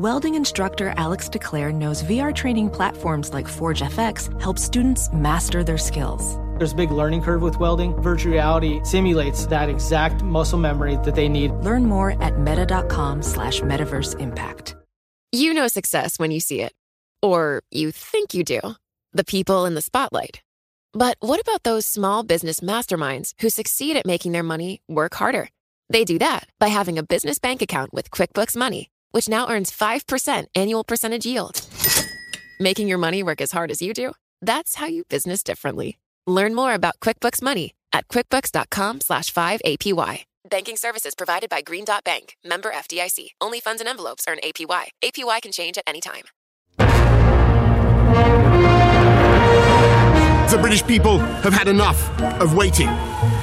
Welding instructor Alex DeClaire knows VR training platforms like Forge FX help students master their skills. There's a big learning curve with welding. Virtual reality simulates that exact muscle memory that they need. Learn more at meta.com slash metaverse impact. You know success when you see it. Or you think you do. The people in the spotlight. But what about those small business masterminds who succeed at making their money work harder? They do that by having a business bank account with QuickBooks Money which now earns 5% annual percentage yield. Making your money work as hard as you do? That's how you business differently. Learn more about QuickBooks Money at quickbooks.com slash 5APY. Banking services provided by Green Dot Bank, member FDIC. Only funds and envelopes earn APY. APY can change at any time. The British people have had enough of waiting.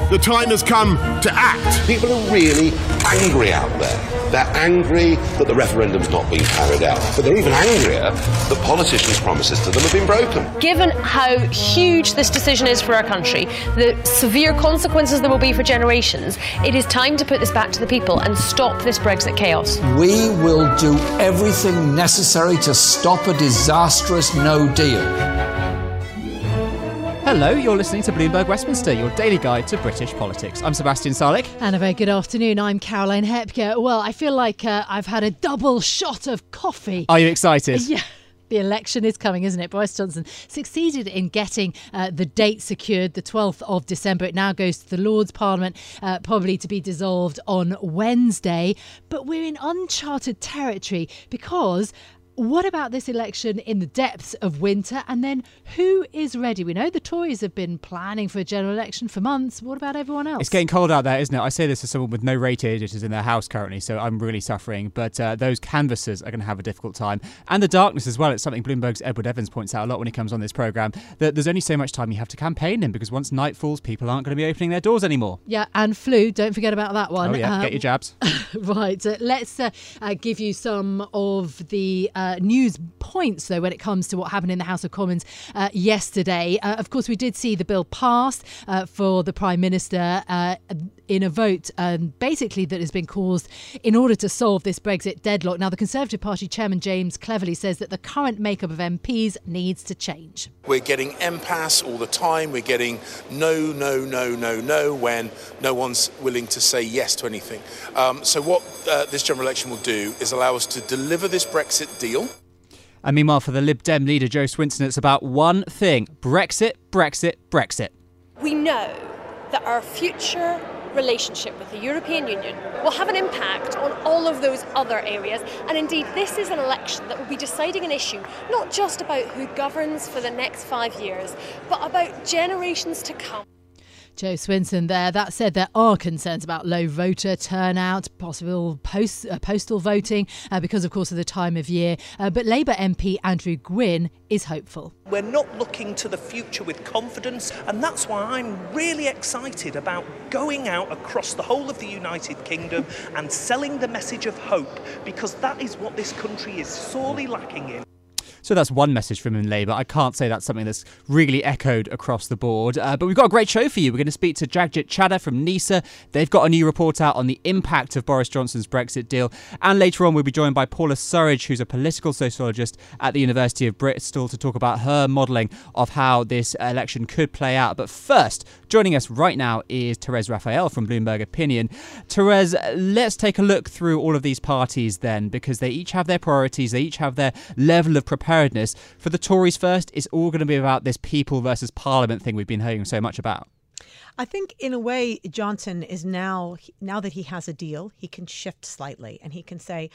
The time has come to act. People are really angry out there. They're angry that the referendum's not being carried out. But they're even angrier that politicians' promises to them have been broken. Given how huge this decision is for our country, the severe consequences there will be for generations, it is time to put this back to the people and stop this Brexit chaos. We will do everything necessary to stop a disastrous no deal. Hello, you're listening to Bloomberg Westminster, your daily guide to British politics. I'm Sebastian Salek. And a very good afternoon. I'm Caroline Hepker. Well, I feel like uh, I've had a double shot of coffee. Are you excited? Yeah. The election is coming, isn't it? Boris Johnson succeeded in getting uh, the date secured, the 12th of December. It now goes to the Lords Parliament, uh, probably to be dissolved on Wednesday. But we're in uncharted territory because what about this election in the depths of winter? And then who is ready? We know the Tories have been planning for a general election for months. What about everyone else? It's getting cold out there, isn't it? I say this as someone with no radiators in their house currently, so I'm really suffering. But uh, those canvassers are going to have a difficult time. And the darkness as well. It's something Bloomberg's Edward Evans points out a lot when he comes on this programme that there's only so much time you have to campaign in because once night falls, people aren't going to be opening their doors anymore. Yeah, and flu. Don't forget about that one. Oh, yeah. Get your jabs. right. Uh, let's uh, uh, give you some of the uh, news points, though, when it comes to what happened in the House of Commons uh, yesterday. Uh, of course, we did see the bill passed uh, for the Prime Minister uh, in a vote, um, basically, that has been caused in order to solve this Brexit deadlock. Now, the Conservative Party chairman, James Cleverly, says that the current makeup of MPs needs to change. We're getting impasse all the time. We're getting no, no, no, no, no when no one's willing to say yes to anything. Um, so, what this general election will do is allow us to deliver this Brexit deal. And meanwhile, for the Lib Dem leader Jo Swinson, it's about one thing Brexit, Brexit, Brexit. We know that our future relationship with the European Union will have an impact on all of those other areas. And indeed, this is an election that will be deciding an issue not just about who governs for the next five years, but about generations to come. Jo Swinson there. That said, there are concerns about low voter turnout, possible post, uh, postal voting, uh, because, of course, of the time of year. Uh, but Labour MP Andrew Gwynne is hopeful. We're not looking to the future with confidence, and that's why I'm really excited about going out across the whole of the United Kingdom and selling the message of hope, because that is what this country is sorely lacking in. So that's one message from in Labour. I can't say that's something that's really echoed across the board. Uh, but we've got a great show for you. We're going to speak to Jagjit Chadha from NIESR. They've got a new report out on the impact of Boris Johnson's Brexit deal. And later on, we'll be joined by Paula Surridge, who's a political sociologist at the University of Bristol, to talk about her modelling of how this election could play out. But first, joining us right now is Therese Raphael from Bloomberg Opinion. Therese, let's take a look through all of these parties then, because they each have their priorities, they each have their level of preparedness. For the Tories first, it's all going to be about this people versus parliament thing we've been hearing so much about. I think in a way Johnson is now now that he has a deal, he can shift slightly and he can say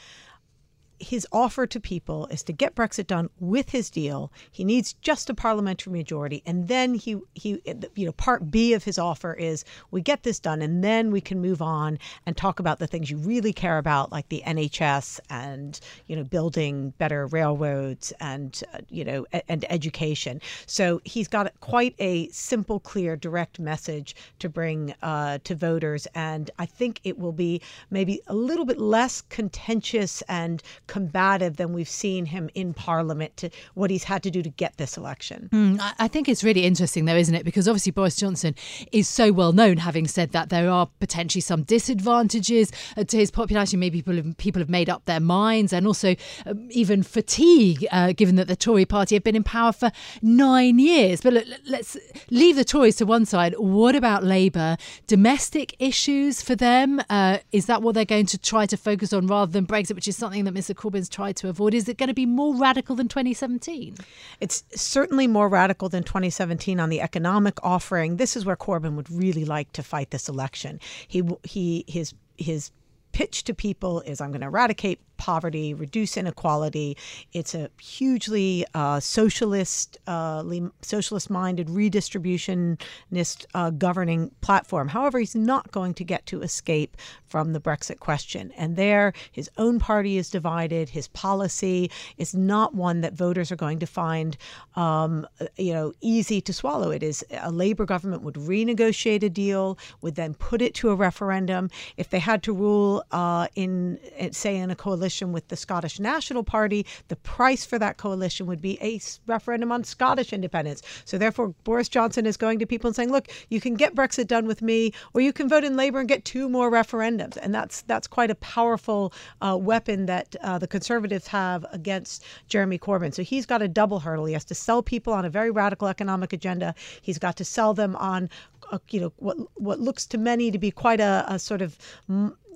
his offer to people is to get Brexit done with his deal. He needs just a parliamentary majority, and then he he you know part B of his offer is we get this done, and then we can move on and talk about the things you really care about, like the NHS and you know building better railroads and uh, you know and education. So he's got quite a simple, clear, direct message to bring uh, to voters, and I think it will be maybe a little bit less contentious and combative than we've seen him in Parliament to what he's had to do to get this election. Mm, I think it's really interesting, though, isn't it? Because obviously Boris Johnson is so well known, having said that there are potentially some disadvantages uh, to his popularity. Maybe people have, people have made up their minds, and also um, even fatigue, uh, given that the Tory party have been in power for nine years. But look, let's leave the Tories to one side. What about Labour? Domestic issues for them? Uh, is that what they're going to try to focus on rather than Brexit, which is something that Mr. Corbyn's tried to avoid? Is it going to be more radical than 2017? It's certainly more radical than 2017 on the economic offering. This is where Corbyn would really like to fight this election. He he his his pitch to people is I'm going to eradicate poverty, reduce inequality. It's a hugely uh, socialist, uh, socialist-minded, redistributionist uh, governing platform. However, he's not going to get to escape from the Brexit question, and there, his own party is divided. His policy is not one that voters are going to find, um, you know, easy to swallow. It is a Labour government would renegotiate a deal, would then put it to a referendum. If they had to rule uh, in, say, in a coalition coalition with the Scottish National Party, the price for that coalition would be a referendum on Scottish independence. So therefore, Boris Johnson is going to people and saying, "Look, you can get Brexit done with me, or you can vote in Labour and get two more referendums." And that's that's quite a powerful uh, weapon that uh, the Conservatives have against Jeremy Corbyn. So he's got a double hurdle. He has to sell people on a very radical economic agenda. He's got to sell them on a, you know what what looks to many to be quite a, a sort of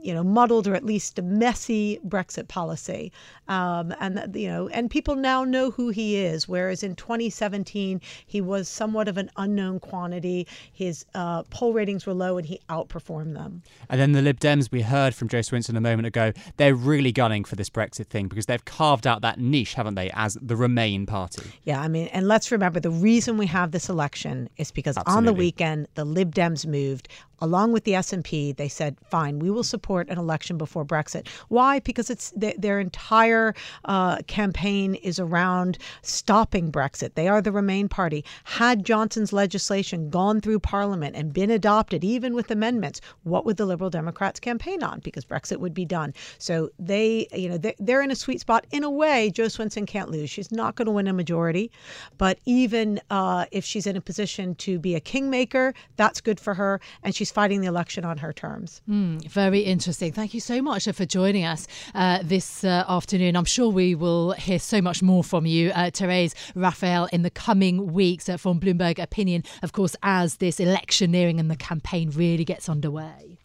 you know, muddled or at least messy Brexit policy. Um, and, you know, and people now know who he is, whereas in 2017, he was somewhat of an unknown quantity. His uh, poll ratings were low and he outperformed them. And then the Lib Dems, we heard from Jo Swinson a moment ago, they're really gunning for this Brexit thing because they've carved out that niche, haven't they, as the Remain party. Yeah, I mean, and let's remember the reason we have this election is because Absolutely. on the weekend, the Lib Dems moved along with the SNP, they said, "Fine, we will support an election before Brexit." Why? Because it's their entire uh, campaign is around stopping Brexit. They are the Remain party. Had Johnson's legislation gone through Parliament and been adopted, even with amendments, what would the Liberal Democrats campaign on? Because Brexit would be done. So they, you know, they're in a sweet spot. In a way, Jo Swinson can't lose. She's not going to win a majority, but even uh, if she's in a position to be a kingmaker, that's good for her, and she's she's fighting the election on her terms. Mm, very interesting. Thank you so much for joining us uh, this uh, afternoon. I'm sure we will hear so much more from you, uh, Therese Raphael, in the coming weeks uh, from Bloomberg Opinion, of course, as this electioneering and the campaign really gets underway.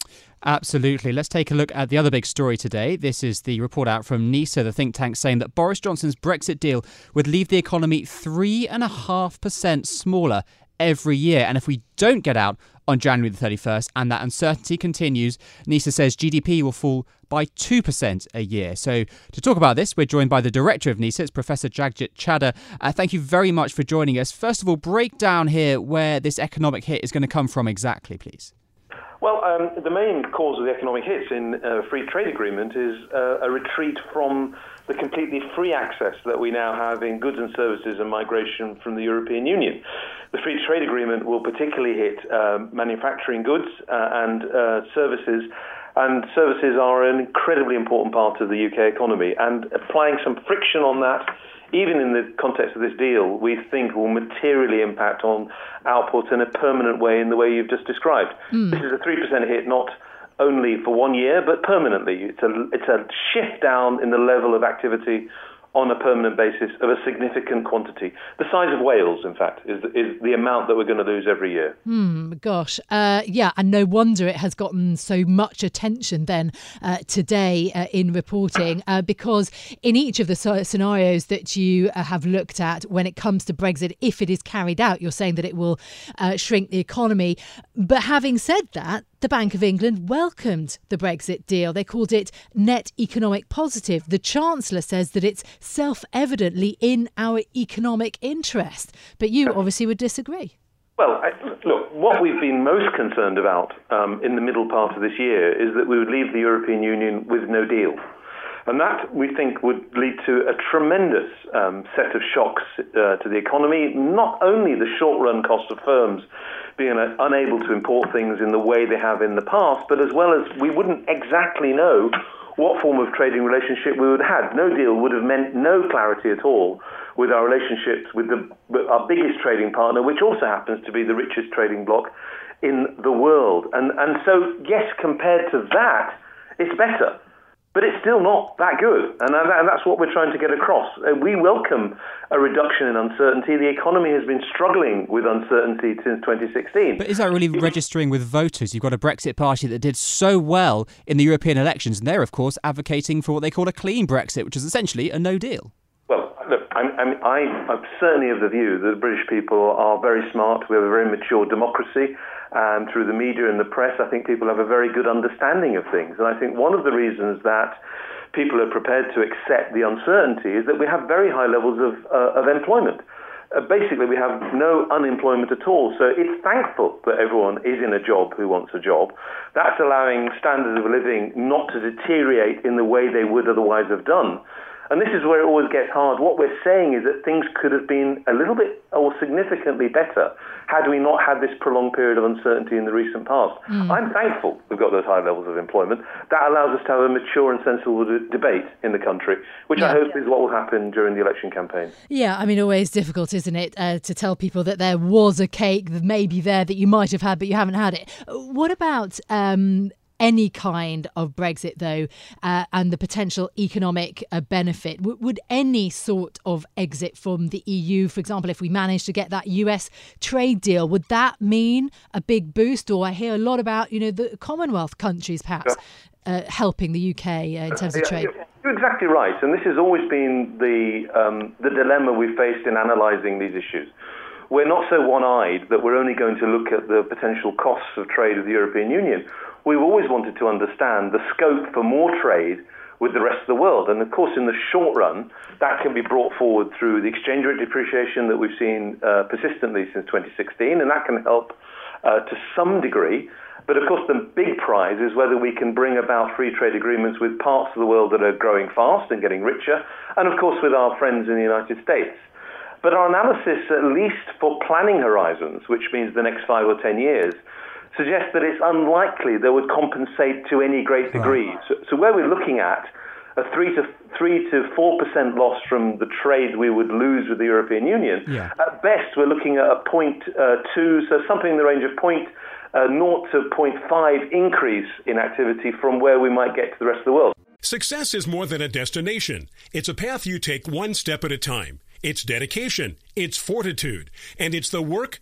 Absolutely. Let's take a look at the other big story today. This is the report out from NIESR, the think tank, saying that Boris Johnson's Brexit deal would leave the economy 3.5% smaller every year. And if we don't get out on January the 31st and that uncertainty continues, NIESR says GDP will fall by 2% a year. So, to talk about this, we're joined by the director of NIESR, it's Professor Jagjit Chadha. Uh, thank you very much for joining us. First of all, break down here where this economic hit is going to come from exactly, please. Well, um, the main cause of the economic hit in a uh, free trade agreement is uh, a retreat from the completely free access that we now have in goods and services and migration from the European Union. The free trade agreement will particularly hit uh, manufacturing goods uh, and uh, services. And services are an incredibly important part of the UK economy. And applying some friction on that, even in the context of this deal, we think will materially impact on output in a permanent way in the way you've just described. Mm. This is a 3% hit, not only for one year, but permanently. It's a, it's a shift down in the level of activity on a permanent basis of a significant quantity. The size of Wales, in fact, is, is the amount that we're going to lose every year. Hmm, gosh. Uh, yeah, and no wonder it has gotten so much attention then uh, today uh, in reporting, uh, because in each of the scenarios that you uh, have looked at when it comes to Brexit, if it is carried out, you're saying that it will uh, shrink the economy. But having said that, the Bank of England welcomed the Brexit deal. They called it net economic positive. The Chancellor says that it's self evidently in our economic interest. But you obviously would disagree. Well, I, look, what we've been most concerned about um, in the middle part of this year is that we would leave the European Union with no deal. And that, we think, would lead to a tremendous um, set of shocks uh, to the economy, not only the short run cost of firms being unable to import things in the way they have in the past, but as well as we wouldn't exactly know what form of trading relationship we would have. No deal would have meant no clarity at all with our relationships with, the, with our biggest trading partner, which also happens to be the richest trading bloc in the world. And, and so, yes, compared to that, it's better. But it's still not that good. And, that's what we're trying to get across. Uh, we welcome a reduction in uncertainty. The economy has been struggling with uncertainty since 2016. But is that really registering with voters? You've got a Brexit party that did so well in the European elections, and they're, of course, advocating for what they call a clean Brexit, which is essentially a no deal. I'm, I'm, I'm certainly of the view that the British people are very smart. We have a very mature democracy. And through the media and the press, I think people have a very good understanding of things. And I think one of the reasons that people are prepared to accept the uncertainty is that we have very high levels of, uh, of employment. Uh, basically, we have no unemployment at all. So it's thankful that everyone is in a job who wants a job. That's allowing standards of living not to deteriorate in the way they would otherwise have done. And this is where it always gets hard. What we're saying is that things could have been a little bit or significantly better had we not had this prolonged period of uncertainty in the recent past. Mm. I'm thankful we've got those high levels of employment. That allows us to have a mature and sensible de- debate in the country, which yeah. I hope is what will happen during the election campaign. Yeah, I mean, always difficult, isn't it, uh, to tell people that there was a cake maybe there that you might have had, but you haven't had it. What about um, any kind of Brexit, though, uh, and the potential economic uh, benefit? W- would any sort of exit from the EU, for example, if we manage to get that US trade deal, would that mean a big boost? Or I hear a lot about, you know, the Commonwealth countries perhaps uh, helping the UK uh, in terms of trade. You're exactly right, and this has always been the um, the dilemma we've faced in analysing these issues we're not so one-eyed that we're only going to look at the potential costs of trade with the European Union we've always wanted to understand the scope for more trade with the rest of the world. And of course, in the short run, that can be brought forward through the exchange rate depreciation that we've seen uh, persistently since 2016, and that can help uh, to some degree. But of course, the big prize is whether we can bring about free trade agreements with parts of the world that are growing fast and getting richer, and of course, with our friends in the United States. But our analysis, at least for planning horizons, which means the next five or ten years, suggests that it's unlikely they would compensate to any great degree. Right. So, so, where we're looking at a three to three to four percent loss from the trade we would lose with the European Union. Yeah. At best, we're looking at a point uh, two, so something in the range of point uh, 0 to 0.5 increase in activity from where we might get to the rest of the world. Success is more than a destination. It's a path you take one step at a time. It's dedication, it's fortitude, and it's the work,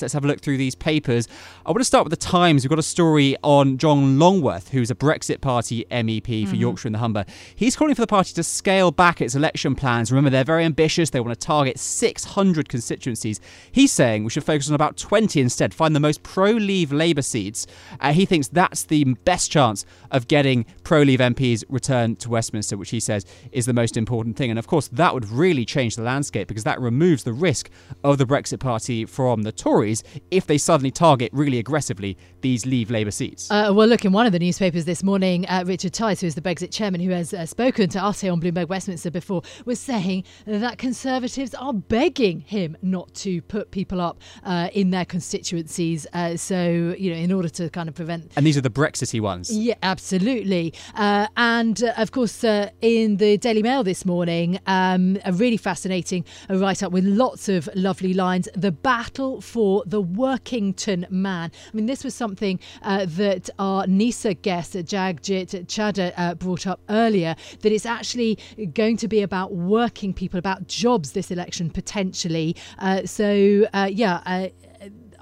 Let's have a look through these papers. I want to start with the Times. We've got a story on John Longworth, who's a Brexit Party MEP for mm-hmm. Yorkshire and the Humber. He's calling for the party to scale back its election plans. Remember, they're very ambitious. They want to target 600 constituencies. He's saying we should focus on about 20 instead, find the most pro Leave Labour seats. Uh, he thinks that's the best chance of getting pro Leave MPs returned to Westminster, which he says is the most important thing. And of course, that would really change the landscape because that removes the risk of the Brexit Party from the Tories Tories if they suddenly target really aggressively these Leave Labour seats. Uh, well, look, in one of the newspapers this morning, uh, Richard Tice, who is the Brexit chairman, who has uh, spoken to us here on Bloomberg Westminster before, was saying that Conservatives are begging him not to put people up uh, in their constituencies. Uh, so, you know, in order to kind of prevent. And these are the Brexity ones. Yeah, absolutely. Uh, and of course, in the Daily Mail this morning, um, a really fascinating write up with lots of lovely lines. The battle for the Workington man. I mean, this was something uh, that our NIESR guest, Jagjit Chadha, uh, brought up earlier, that it's actually going to be about working people, about jobs this election potentially. Uh, so, uh, yeah, uh,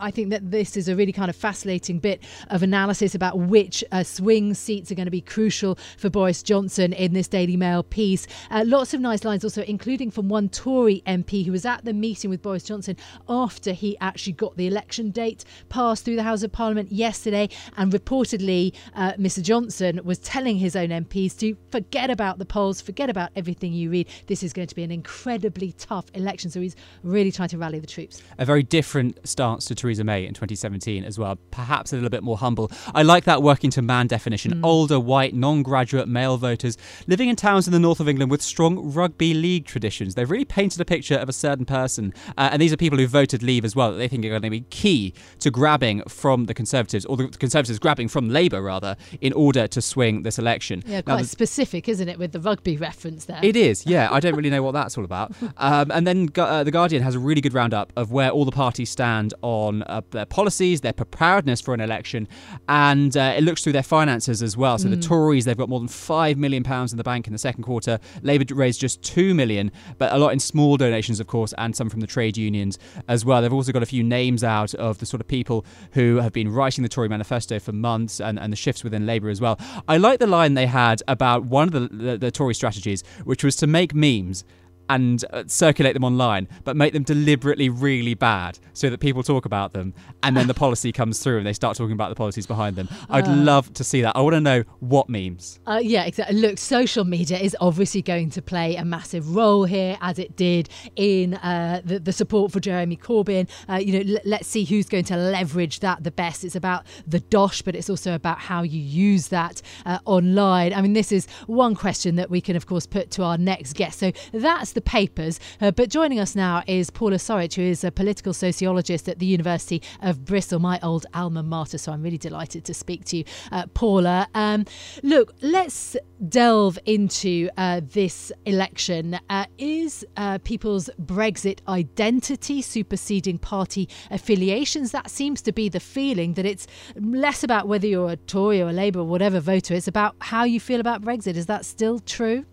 I think that this is a really kind of fascinating bit of analysis about which uh, swing seats are going to be crucial for Boris Johnson in this Daily Mail piece. Uh, lots of nice lines also, including from one Tory MP who was at the meeting with Boris Johnson after he actually got the election date passed through the House of Parliament yesterday. And reportedly, uh, Mr. Johnson was telling his own MPs to forget about the polls, forget about everything you read. This is going to be an incredibly tough election. So he's really trying to rally the troops. A very different stance to Theresa May in 2017 as well, perhaps a little bit more humble. I like that Workington man definition. Mm. Older, white, non graduate male voters living in towns in the north of England with strong rugby league traditions. They've really painted a picture of a certain person. Uh, and these are people who voted Leave as well, that they think are going to be key to grabbing from the Conservatives, or the Conservatives grabbing from Labour, rather, in order to swing this election. Yeah, quite now, specific, isn't it, with the rugby reference there? It is, yeah. I don't really know what that's all about. Um, and then uh, The Guardian has a really good roundup of where all the parties stand on uh, their policies, their preparedness for an election, and uh, it looks through their finances as well. So mm. the Tories, they've got more than five million pounds in the bank in the second quarter. Labour raised just two million, but a lot in small donations, of course, and some from the trade unions as well. They've also got a few names out of the sort of people who have been writing the Tory manifesto for months and, and the shifts within Labour as well. I like the line they had about one of the, the, the Tory strategies, which was to make memes and uh, circulate them online, but make them deliberately really bad so that people talk about them and then the policy comes through and they start talking about the policies behind them. I'd uh, love to see that. I want to know what memes. Uh, yeah, exactly. Look, social media is obviously going to play a massive role here, as it did in uh, the, the, support for Jeremy Corbyn. Uh, you know, l- let's see who's going to leverage that the best. It's about the dosh, but it's also about how you use that uh, online. I mean, this is one question that we can, of course, put to our next guest. So that's the papers. Uh, but joining us now is Paula Surridge, who is a political sociologist at the University of Bristol, my old alma mater. So I'm really delighted to speak to you, uh, Paula. Um, look, let's delve into uh, this election. Uh, is uh, people's Brexit identity superseding party affiliations? That seems to be the feeling that it's less about whether you're a Tory or a Labour or whatever voter. It's about how you feel about Brexit. Is that still true?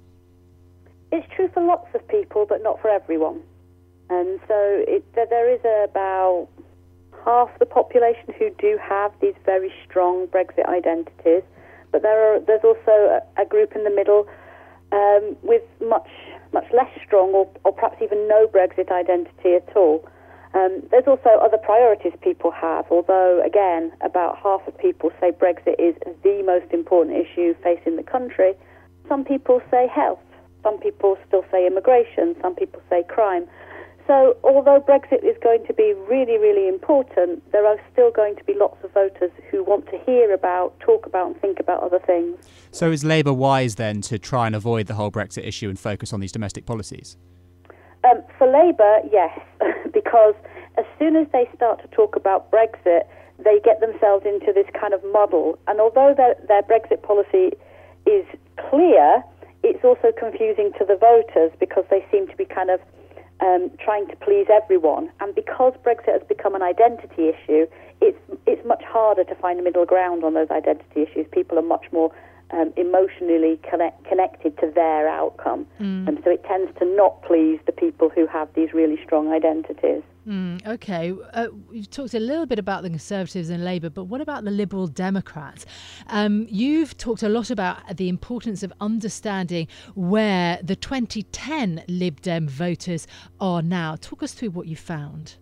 It's true for lots of people, but not for everyone. And so it, there is about half the population who do have these very strong Brexit identities, but there are there's also a, a group in the middle um, with much much less strong or, or perhaps even no Brexit identity at all. Um, there's also other priorities people have, although, again, about half of people say Brexit is the most important issue facing the country. Some people say health. Some people still say immigration, some people say crime. So, although Brexit is going to be really, really important, there are still going to be lots of voters who want to hear about, talk about, and think about other things. So, is Labour wise then to try and avoid the whole Brexit issue and focus on these domestic policies? Um, for Labour, yes, because as soon as they start to talk about Brexit, they get themselves into this kind of model. And although their, their Brexit policy is clear, it's also confusing to the voters because they seem to be kind of um, trying to please everyone. And because Brexit has become an identity issue, it's it's much harder to find a middle ground on those identity issues. People are much more um, emotionally connect, connected to their outcome, mm. and so it tends to not please the people who have these really strong identities. Mm, okay, uh, you've talked a little bit about the Conservatives and Labour, but what about the Liberal Democrats? Um, you've talked a lot about the importance of understanding where the 2010 Lib Dem voters are now. Talk us through what you found.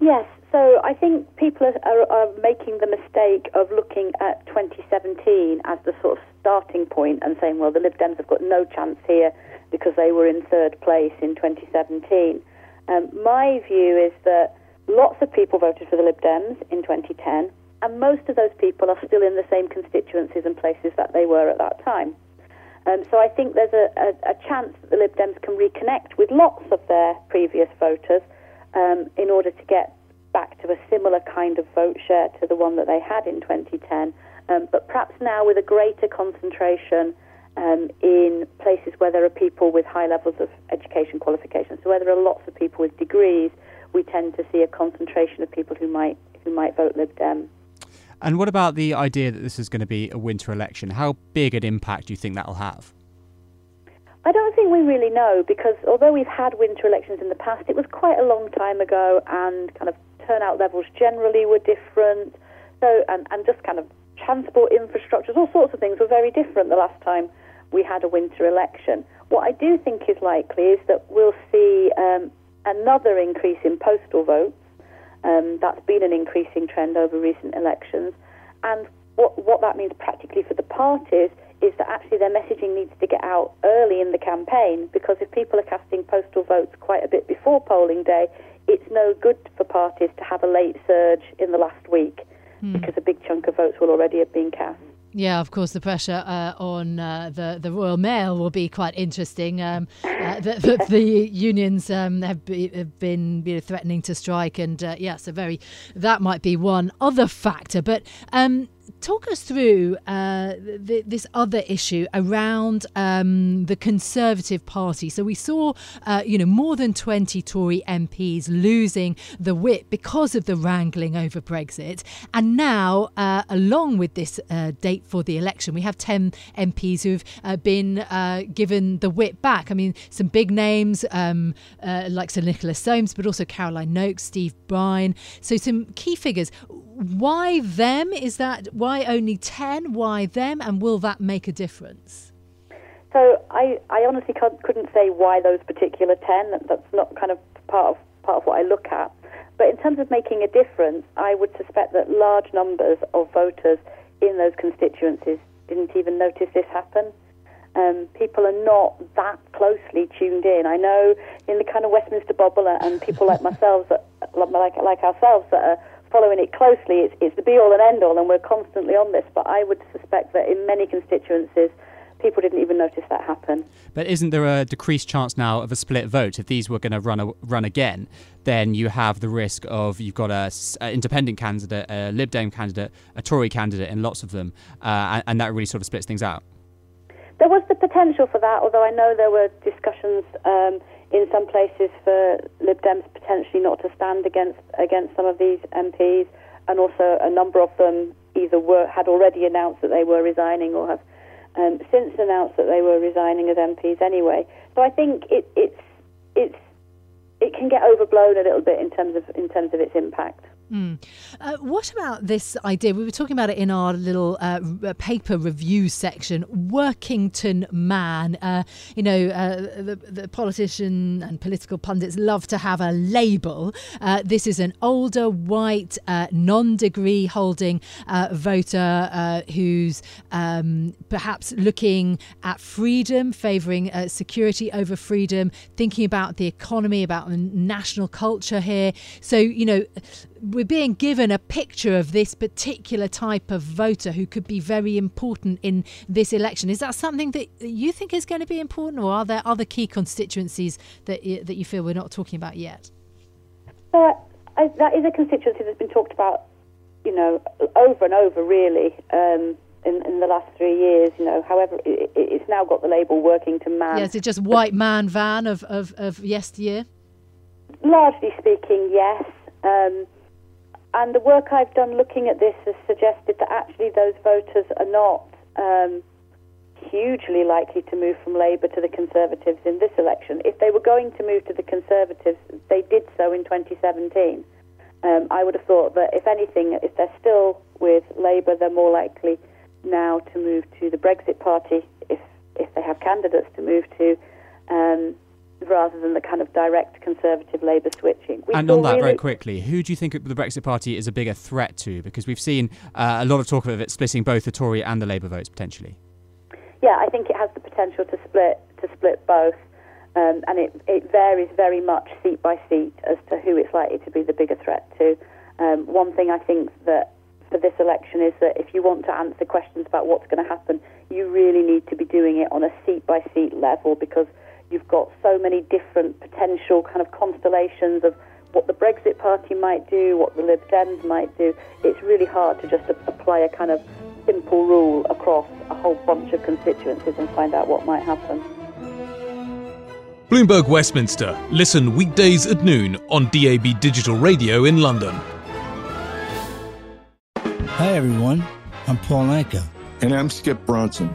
Yes, so I think people are, are, making the mistake of looking at 2017 as the sort of starting point and saying, well, the Lib Dems have got no chance here because they were in third place in 2017. Um, my view is that lots of people voted for the Lib Dems in 2010, and most of those people are still in the same constituencies and places that they were at that time. Um, so I think there's a, a, a, chance that the Lib Dems can reconnect with lots of their previous voters um, in order to get back to a similar kind of vote share to the one that they had in 2010, um, but perhaps now with a greater concentration um, in places where there are people with high levels of education qualifications. So where there are lots of people with degrees, we tend to see a concentration of people who might who might vote Lib Dem. And what about the idea that this is going to be a winter election? How big an impact do you think that'll have? I don't think we really know because although we've had winter elections in the past, it was quite a long time ago, and kind of turnout levels generally were different. So, and, and just kind of transport infrastructures, all sorts of things were very different the last time we had a winter election. What I do think is likely is that we'll see um, another increase in postal votes. Um, that's been an increasing trend over recent elections. And what, what that means practically for the parties is that actually their messaging needs to get out early in the campaign because if people are casting postal votes quite a bit before polling day, it's no good for parties to have a late surge in the last week Hmm. because a big chunk of votes will already have been cast. Yeah, of course, the pressure uh, on uh, the the Royal Mail will be quite interesting. Um, uh, the, the, the unions um, have, be, have been you know, threatening to strike, and uh, yeah, so very that might be one other factor. But um, talk us through uh, th- this other issue around um, the Conservative Party. So we saw, uh, you know, more than 20 Tory MPs losing the whip because of the wrangling over Brexit. And now, uh, along with this uh, date for the election, we have 10 MPs who've uh, been uh, given the whip back. I mean, some big names um, like Sir Nicholas Soames, but also Caroline Nokes, Steve Brine. So some key figures. Why them? Is that why only 10? Why them? And will that make a difference? So I, I honestly can't, couldn't say why those particular ten. That- That's not kind of part of part of what I look at. But in terms of making a difference, I would suspect that large numbers of voters in those constituencies didn't even notice this happen. Um, people are not that closely tuned in. I know in the kind of Westminster bubble and people like myself, that, like like ourselves, that are following it closely. It's, it's the be all and end all, and we're constantly on this. But I would suspect that in many constituencies, people didn't even notice that happen. But isn't there a decreased chance now of a split vote? If these were going to run a, run again, then you have the risk of you've got a, independent candidate, a Lib Dem candidate, a Tory candidate, and lots of them, uh, and, and that really sort of splits things out. There was the potential for that, although I know there were discussions um, in some places for Lib Dems potentially not to stand against against some of these MPs, and also a number of them either were had already announced that they were resigning or have um, since announced that they were resigning as MPs anyway. So I think it, it's it's it can get overblown a little bit in terms of in terms of its impact. Mm. Uh, what about this idea? We were talking about it in our little uh, paper review section. Workington man. Uh, you know, uh, the, the politician and political pundits love to have a label. Uh, this is an older, white, uh, non degree holding uh, voter uh, who's um, perhaps looking at freedom, favouring uh, security over freedom, thinking about the economy, about national culture here. So, you know, we're being given a picture of this particular type of voter who could be very important in this election. Is that something that you think is going to be important, or are there other key constituencies that you, that you feel we're not talking about yet? So I, that is a constituency that's been talked about, you know, over and over, really, um, in, in the last three years. You know, however, it, it- it's now got the label Workington Man. yeah, is it just white man van of, of, of yesteryear? Largely speaking, yes. Um, and the work I've done looking at this has suggested that actually those voters are not um, hugely likely to move from Labour to the Conservatives in this election. If they were going to move to the Conservatives, they did so in 2017. Um, I would have thought that if anything, if they're still with Labour, they're more likely now to move to the Brexit Party if if they have candidates to move to. Um, rather than the kind of direct Conservative Labour switching. We and on that, very quickly, who do you think the Brexit Party is a bigger threat to? Because we've seen uh, a lot of talk of it splitting both the Tory and the Labour votes potentially. Yeah, I think it has the potential to split to split both, um, and it, it varies very much seat by seat as to who it's likely to be the bigger threat to. Um, one thing I think that for this election is that if you want to answer questions about what's going to happen, you really need to be doing it on a seat by seat level because you've got so many different potential kind of constellations of what the Brexit Party might do, what the Lib Dems might do. It's really hard to just apply a kind of simple rule across a whole bunch of constituencies and find out what might happen. Bloomberg Westminster. Listen weekdays at noon on DAB Digital Radio in London. Hi, everyone. I'm Paul Anka. And I'm Skip Bronson.